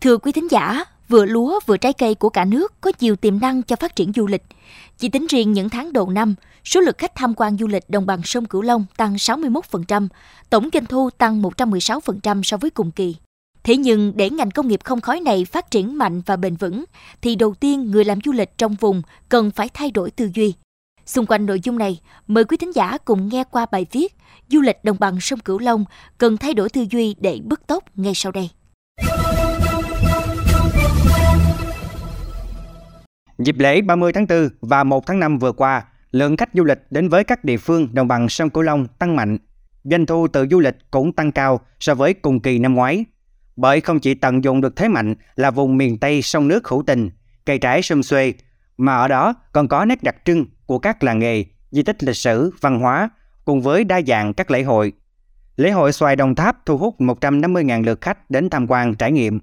Thưa quý thính giả, vừa lúa vừa trái cây của cả nước có nhiều tiềm năng cho phát triển du lịch. Chỉ tính riêng những tháng đầu năm, số lượt khách tham quan du lịch đồng bằng sông Cửu Long tăng 61%, tổng doanh thu tăng 116% so với cùng kỳ. Thế nhưng để ngành công nghiệp không khói này phát triển mạnh và bền vững, thì đầu tiên người làm du lịch trong vùng cần phải thay đổi tư duy. Xung quanh nội dung này, mời quý thính giả cùng nghe qua bài viết Du lịch đồng bằng sông Cửu Long cần thay đổi tư duy để bứt tốc ngay sau đây. Dịp lễ 30 tháng 4 và 1 tháng 5 vừa qua, lượng khách du lịch đến với các địa phương đồng bằng sông Cửu Long tăng mạnh. Doanh thu từ du lịch cũng tăng cao so với cùng kỳ năm ngoái. Bởi không chỉ tận dụng được thế mạnh là vùng miền Tây sông nước hữu tình, cây trái sum xuê, mà ở đó còn có nét đặc trưng của các làng nghề, di tích lịch sử, văn hóa cùng với đa dạng các lễ hội. Lễ hội xoài Đồng Tháp thu hút 150.000 lượt khách đến tham quan trải nghiệm.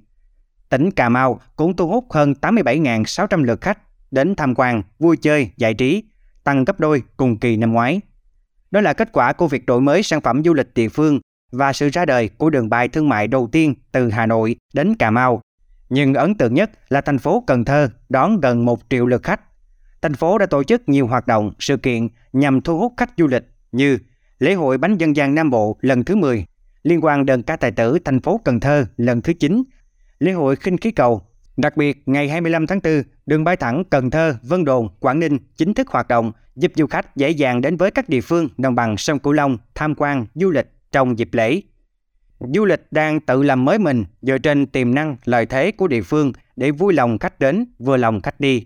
Tỉnh Cà Mau cũng thu hút hơn 87.600 lượt khách đến tham quan, vui chơi, giải trí, tăng gấp đôi cùng kỳ năm ngoái. Đó là kết quả của việc đổi mới sản phẩm du lịch địa phương và sự ra đời của đường bay thương mại đầu tiên từ Hà Nội đến Cà Mau. Nhưng ấn tượng nhất là thành phố Cần Thơ đón gần 1 triệu lượt khách. Thành phố đã tổ chức nhiều hoạt động, sự kiện nhằm thu hút khách du lịch như lễ hội bánh dân gian Nam Bộ lần thứ 10, liên quan đơn ca tài tử thành phố Cần Thơ lần thứ 9, lễ hội khinh khí cầu. Đặc biệt, ngày 25 tháng 4, đường bay thẳng Cần Thơ, Vân Đồn, Quảng Ninh chính thức hoạt động, giúp du khách dễ dàng đến với các địa phương đồng bằng sông Cửu Long tham quan, du lịch trong dịp lễ. Du lịch đang tự làm mới mình dựa trên tiềm năng, lợi thế của địa phương để vui lòng khách đến, vừa lòng khách đi.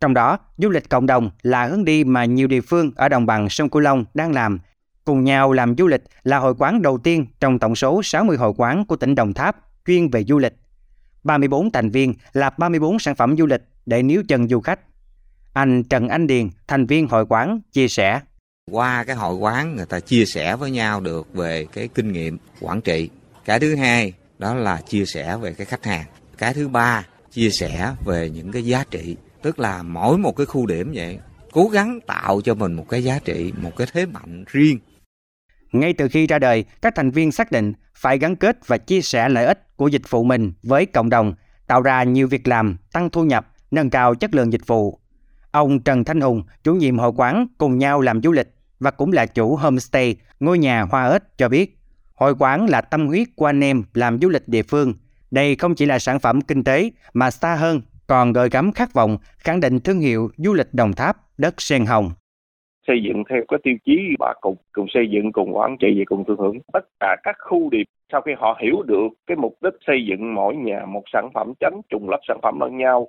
Trong đó, du lịch cộng đồng là hướng đi mà nhiều địa phương ở đồng bằng sông Cửu Long đang làm. Cùng nhau làm du lịch là hội quán đầu tiên trong tổng số 60 hội quán của tỉnh Đồng Tháp chuyên về du lịch. 34 thành viên là 34 sản phẩm du lịch để níu chân du khách. Anh Trần Anh Điền, thành viên hội quán, chia sẻ. Qua cái hội quán người ta chia sẻ với nhau được về cái kinh nghiệm quản trị. Cái thứ hai đó là chia sẻ về cái khách hàng. Cái thứ ba chia sẻ về những cái giá trị. Tức là mỗi một cái khu điểm vậy cố gắng tạo cho mình một cái giá trị, một cái thế mạnh riêng. Ngay từ khi ra đời, các thành viên xác định phải gắn kết và chia sẻ lợi ích của dịch vụ mình với cộng đồng, tạo ra nhiều việc làm, tăng thu nhập, nâng cao chất lượng dịch vụ. Ông Trần Thanh Hùng, chủ nhiệm hội quán cùng nhau làm du lịch và cũng là chủ homestay ngôi nhà hoa ếch cho biết, hội quán là tâm huyết của anh em làm du lịch địa phương. Đây không chỉ là sản phẩm kinh tế mà xa hơn còn gợi gắm khát vọng khẳng định thương hiệu du lịch Đồng Tháp đất sen hồng xây dựng theo cái tiêu chí bà cùng cùng xây dựng cùng quản trị và cùng thương hưởng tất cả các khu điệp sau khi họ hiểu được cái mục đích xây dựng mỗi nhà một sản phẩm tránh trùng lắp sản phẩm lẫn nhau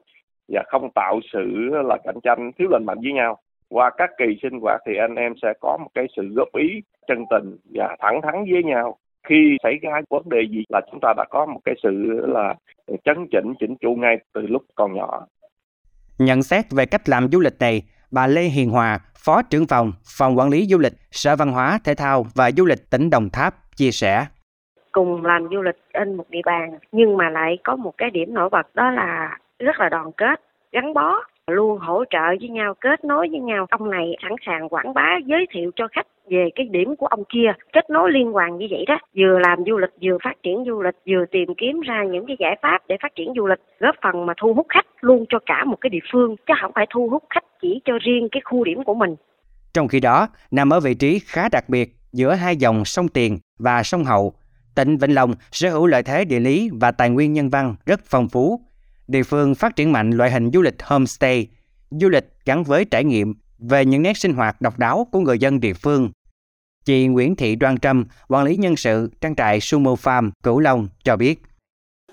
và không tạo sự là cạnh tranh thiếu lành mạnh với nhau. Qua các kỳ sinh hoạt thì anh em sẽ có một cái sự góp ý chân tình và thẳng thắn với nhau. Khi xảy ra vấn đề gì là chúng ta đã có một cái sự là chấn chỉnh chỉnh chu ngay từ lúc còn nhỏ. Nhận xét về cách làm du lịch này bà Lê Hiền Hòa, Phó trưởng phòng, Phòng Quản lý Du lịch, Sở Văn hóa, Thể thao và Du lịch tỉnh Đồng Tháp chia sẻ. Cùng làm du lịch trên một địa bàn nhưng mà lại có một cái điểm nổi bật đó là rất là đoàn kết, gắn bó luôn hỗ trợ với nhau kết nối với nhau. Ông này sẵn sàng quảng bá giới thiệu cho khách về cái điểm của ông kia kết nối liên hoàn như vậy đó. Vừa làm du lịch vừa phát triển du lịch vừa tìm kiếm ra những cái giải pháp để phát triển du lịch góp phần mà thu hút khách luôn cho cả một cái địa phương chứ không phải thu hút khách chỉ cho riêng cái khu điểm của mình. Trong khi đó nằm ở vị trí khá đặc biệt giữa hai dòng sông Tiền và sông Hậu tỉnh Vĩnh Long sở hữu lợi thế địa lý và tài nguyên nhân văn rất phong phú địa phương phát triển mạnh loại hình du lịch homestay, du lịch gắn với trải nghiệm về những nét sinh hoạt độc đáo của người dân địa phương. Chị Nguyễn Thị Đoan Trâm, quản lý nhân sự trang trại Sumo Farm, Cửu Long cho biết.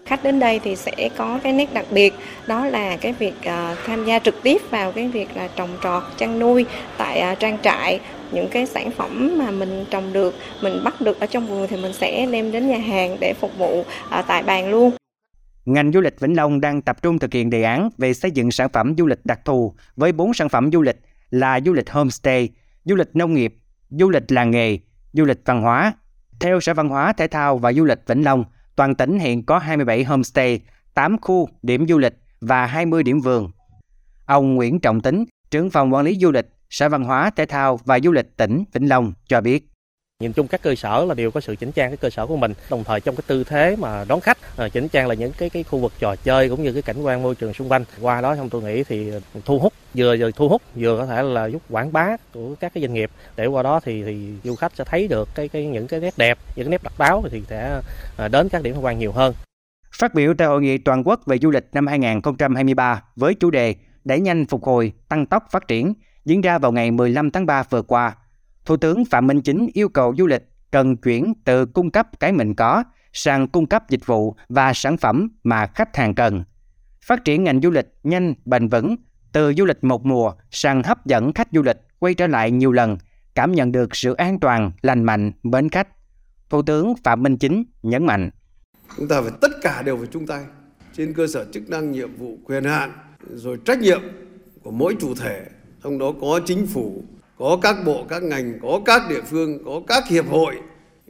Khách đến đây thì sẽ có cái nét đặc biệt đó là cái việc uh, tham gia trực tiếp vào cái việc là trồng trọt, chăn nuôi tại uh, trang trại những cái sản phẩm mà mình trồng được, mình bắt được ở trong vườn thì mình sẽ đem đến nhà hàng để phục vụ uh, tại bàn luôn. Ngành du lịch Vĩnh Long đang tập trung thực hiện đề án về xây dựng sản phẩm du lịch đặc thù với 4 sản phẩm du lịch là du lịch homestay, du lịch nông nghiệp, du lịch làng nghề, du lịch văn hóa. Theo Sở Văn hóa, Thể thao và Du lịch Vĩnh Long, toàn tỉnh hiện có 27 homestay, 8 khu điểm du lịch và 20 điểm vườn. Ông Nguyễn Trọng Tính, trưởng phòng quản lý du lịch, Sở Văn hóa, Thể thao và Du lịch tỉnh Vĩnh Long cho biết. Nhìn chung các cơ sở là đều có sự chỉnh trang cái cơ sở của mình, đồng thời trong cái tư thế mà đón khách à, chỉnh trang là những cái cái khu vực trò chơi cũng như cái cảnh quan môi trường xung quanh. Qua đó trong tôi nghĩ thì thu hút vừa vừa thu hút vừa có thể là giúp quảng bá của các cái doanh nghiệp để qua đó thì thì du khách sẽ thấy được cái cái những cái nét đẹp, những cái nét đặc báo thì sẽ à, đến các điểm tham quan nhiều hơn. Phát biểu tại hội nghị toàn quốc về du lịch năm 2023 với chủ đề Đẩy nhanh phục hồi, tăng tốc phát triển diễn ra vào ngày 15 tháng 3 vừa qua, Thủ tướng Phạm Minh Chính yêu cầu du lịch cần chuyển từ cung cấp cái mình có sang cung cấp dịch vụ và sản phẩm mà khách hàng cần. Phát triển ngành du lịch nhanh, bền vững, từ du lịch một mùa sang hấp dẫn khách du lịch quay trở lại nhiều lần, cảm nhận được sự an toàn, lành mạnh, mến khách. Thủ tướng Phạm Minh Chính nhấn mạnh. Chúng ta phải tất cả đều phải chung tay trên cơ sở chức năng, nhiệm vụ, quyền hạn, rồi trách nhiệm của mỗi chủ thể, trong đó có chính phủ, có các bộ, các ngành, có các địa phương, có các hiệp hội,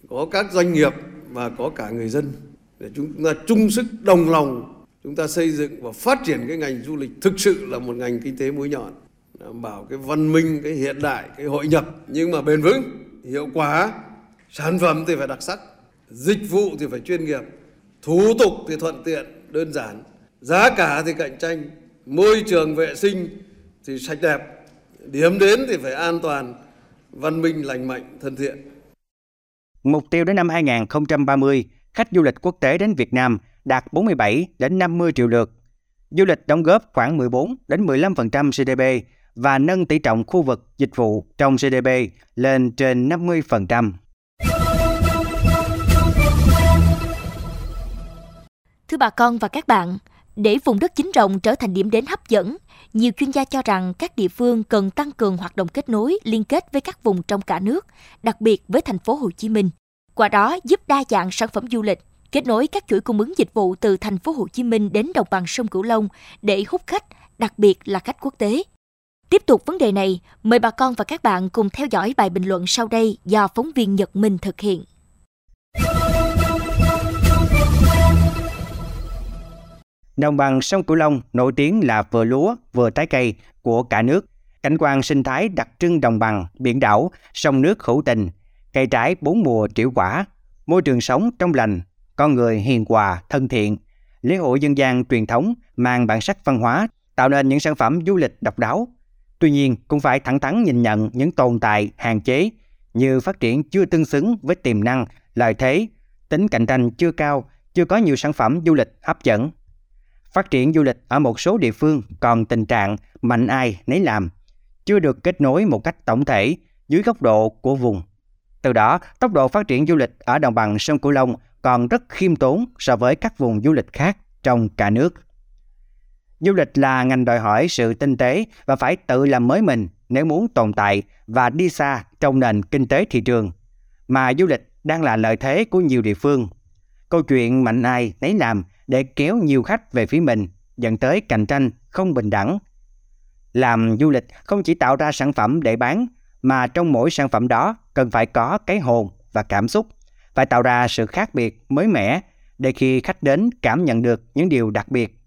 có các doanh nghiệp và có cả người dân. Để chúng ta chung sức đồng lòng, chúng ta xây dựng và phát triển cái ngành du lịch thực sự là một ngành kinh tế mũi nhọn, đảm bảo cái văn minh, cái hiện đại, cái hội nhập. Nhưng mà bền vững, hiệu quả, sản phẩm thì phải đặc sắc, dịch vụ thì phải chuyên nghiệp, thủ tục thì thuận tiện, đơn giản. Giá cả thì cạnh tranh, môi trường vệ sinh thì sạch đẹp. Điểm đến thì phải an toàn, văn minh, lành mạnh, thân thiện. Mục tiêu đến năm 2030, khách du lịch quốc tế đến Việt Nam đạt 47 đến 50 triệu lượt. Du lịch đóng góp khoảng 14 đến 15% GDP và nâng tỷ trọng khu vực dịch vụ trong GDP lên trên 50%. Thưa bà con và các bạn, để vùng đất chính rộng trở thành điểm đến hấp dẫn, nhiều chuyên gia cho rằng các địa phương cần tăng cường hoạt động kết nối, liên kết với các vùng trong cả nước, đặc biệt với thành phố Hồ Chí Minh. Qua đó giúp đa dạng sản phẩm du lịch, kết nối các chuỗi cung ứng dịch vụ từ thành phố Hồ Chí Minh đến đồng bằng sông Cửu Long để hút khách, đặc biệt là khách quốc tế. Tiếp tục vấn đề này, mời bà con và các bạn cùng theo dõi bài bình luận sau đây do phóng viên Nhật Minh thực hiện. Đồng bằng sông Cửu Long nổi tiếng là vừa lúa vừa trái cây của cả nước. Cảnh quan sinh thái đặc trưng đồng bằng, biển đảo, sông nước hữu tình, cây trái bốn mùa triệu quả, môi trường sống trong lành, con người hiền hòa, thân thiện, lễ hội dân gian truyền thống mang bản sắc văn hóa, tạo nên những sản phẩm du lịch độc đáo. Tuy nhiên, cũng phải thẳng thắn nhìn nhận những tồn tại, hạn chế như phát triển chưa tương xứng với tiềm năng, lợi thế, tính cạnh tranh chưa cao, chưa có nhiều sản phẩm du lịch hấp dẫn. Phát triển du lịch ở một số địa phương còn tình trạng mạnh ai nấy làm, chưa được kết nối một cách tổng thể dưới góc độ của vùng. Từ đó, tốc độ phát triển du lịch ở đồng bằng sông Cửu Long còn rất khiêm tốn so với các vùng du lịch khác trong cả nước. Du lịch là ngành đòi hỏi sự tinh tế và phải tự làm mới mình nếu muốn tồn tại và đi xa trong nền kinh tế thị trường. Mà du lịch đang là lợi thế của nhiều địa phương. Câu chuyện mạnh ai nấy làm để kéo nhiều khách về phía mình, dẫn tới cạnh tranh không bình đẳng. Làm du lịch không chỉ tạo ra sản phẩm để bán, mà trong mỗi sản phẩm đó cần phải có cái hồn và cảm xúc, phải tạo ra sự khác biệt mới mẻ để khi khách đến cảm nhận được những điều đặc biệt.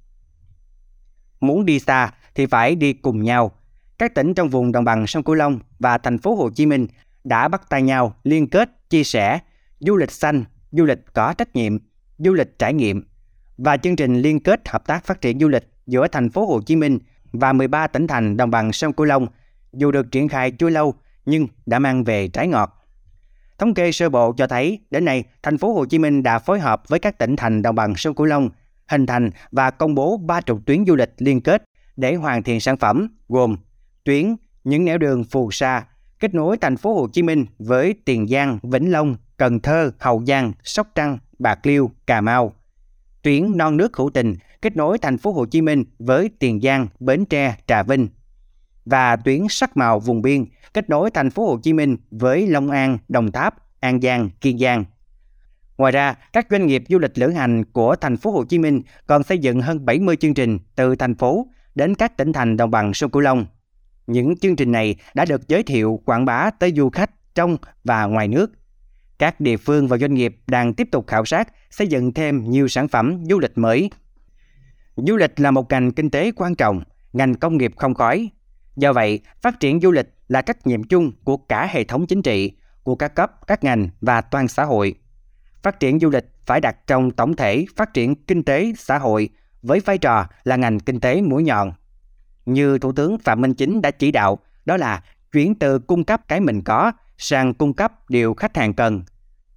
Muốn đi xa thì phải đi cùng nhau. Các tỉnh trong vùng đồng bằng sông Cửu Long và thành phố Hồ Chí Minh đã bắt tay nhau liên kết chia sẻ du lịch xanh, du lịch có trách nhiệm, du lịch trải nghiệm và chương trình liên kết hợp tác phát triển du lịch giữa thành phố Hồ Chí Minh và 13 tỉnh thành đồng bằng sông Cửu Long dù được triển khai chưa lâu nhưng đã mang về trái ngọt. Thống kê sơ bộ cho thấy đến nay thành phố Hồ Chí Minh đã phối hợp với các tỉnh thành đồng bằng sông Cửu Long hình thành và công bố ba trục tuyến du lịch liên kết để hoàn thiện sản phẩm gồm tuyến những nẻo đường phù sa kết nối thành phố Hồ Chí Minh với Tiền Giang, Vĩnh Long, Cần Thơ, Hậu Giang, Sóc Trăng, Bạc Liêu, Cà Mau tuyến non nước hữu tình kết nối thành phố Hồ Chí Minh với Tiền Giang, Bến Tre, Trà Vinh và tuyến sắc màu vùng biên kết nối thành phố Hồ Chí Minh với Long An, Đồng Tháp, An Giang, Kiên Giang. Ngoài ra, các doanh nghiệp du lịch lữ hành của thành phố Hồ Chí Minh còn xây dựng hơn 70 chương trình từ thành phố đến các tỉnh thành đồng bằng sông Cửu Long. Những chương trình này đã được giới thiệu quảng bá tới du khách trong và ngoài nước các địa phương và doanh nghiệp đang tiếp tục khảo sát, xây dựng thêm nhiều sản phẩm du lịch mới. Du lịch là một ngành kinh tế quan trọng, ngành công nghiệp không khói. Do vậy, phát triển du lịch là trách nhiệm chung của cả hệ thống chính trị, của các cấp, các ngành và toàn xã hội. Phát triển du lịch phải đặt trong tổng thể phát triển kinh tế xã hội với vai trò là ngành kinh tế mũi nhọn. Như Thủ tướng Phạm Minh Chính đã chỉ đạo, đó là chuyển từ cung cấp cái mình có sang cung cấp điều khách hàng cần,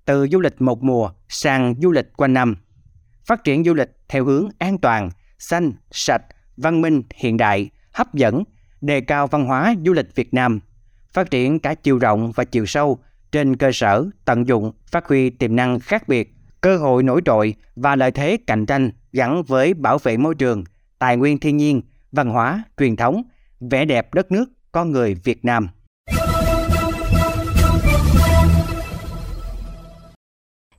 từ du lịch một mùa sang du lịch quanh năm. Phát triển du lịch theo hướng an toàn, xanh, sạch, văn minh, hiện đại, hấp dẫn, đề cao văn hóa du lịch Việt Nam, phát triển cả chiều rộng và chiều sâu trên cơ sở tận dụng, phát huy tiềm năng khác biệt, cơ hội nổi trội và lợi thế cạnh tranh gắn với bảo vệ môi trường, tài nguyên thiên nhiên, văn hóa, truyền thống, vẻ đẹp đất nước, con người Việt Nam.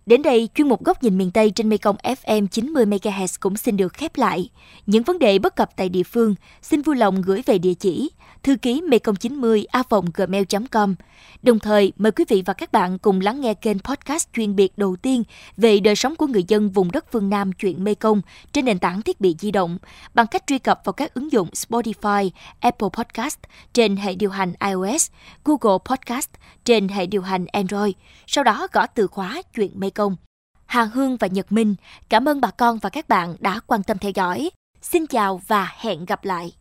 Đến đây, chuyên mục Góc nhìn miền Tây trên Mekong FM 90 MHz cũng xin được khép lại. Những vấn đề bất cập tại địa phương, xin vui lòng gửi về địa chỉ thư ký mekong 90 a gmail.com. Đồng thời, mời quý vị và các bạn cùng lắng nghe kênh podcast chuyên biệt đầu tiên về đời sống của người dân vùng đất phương Nam chuyện Mekong trên nền tảng thiết bị di động bằng cách truy cập vào các ứng dụng Spotify, Apple Podcast trên hệ điều hành iOS, Google Podcast trên hệ điều hành Android. Sau đó gõ từ khóa chuyện Mekong. Hà Hương và Nhật Minh, cảm ơn bà con và các bạn đã quan tâm theo dõi. Xin chào và hẹn gặp lại.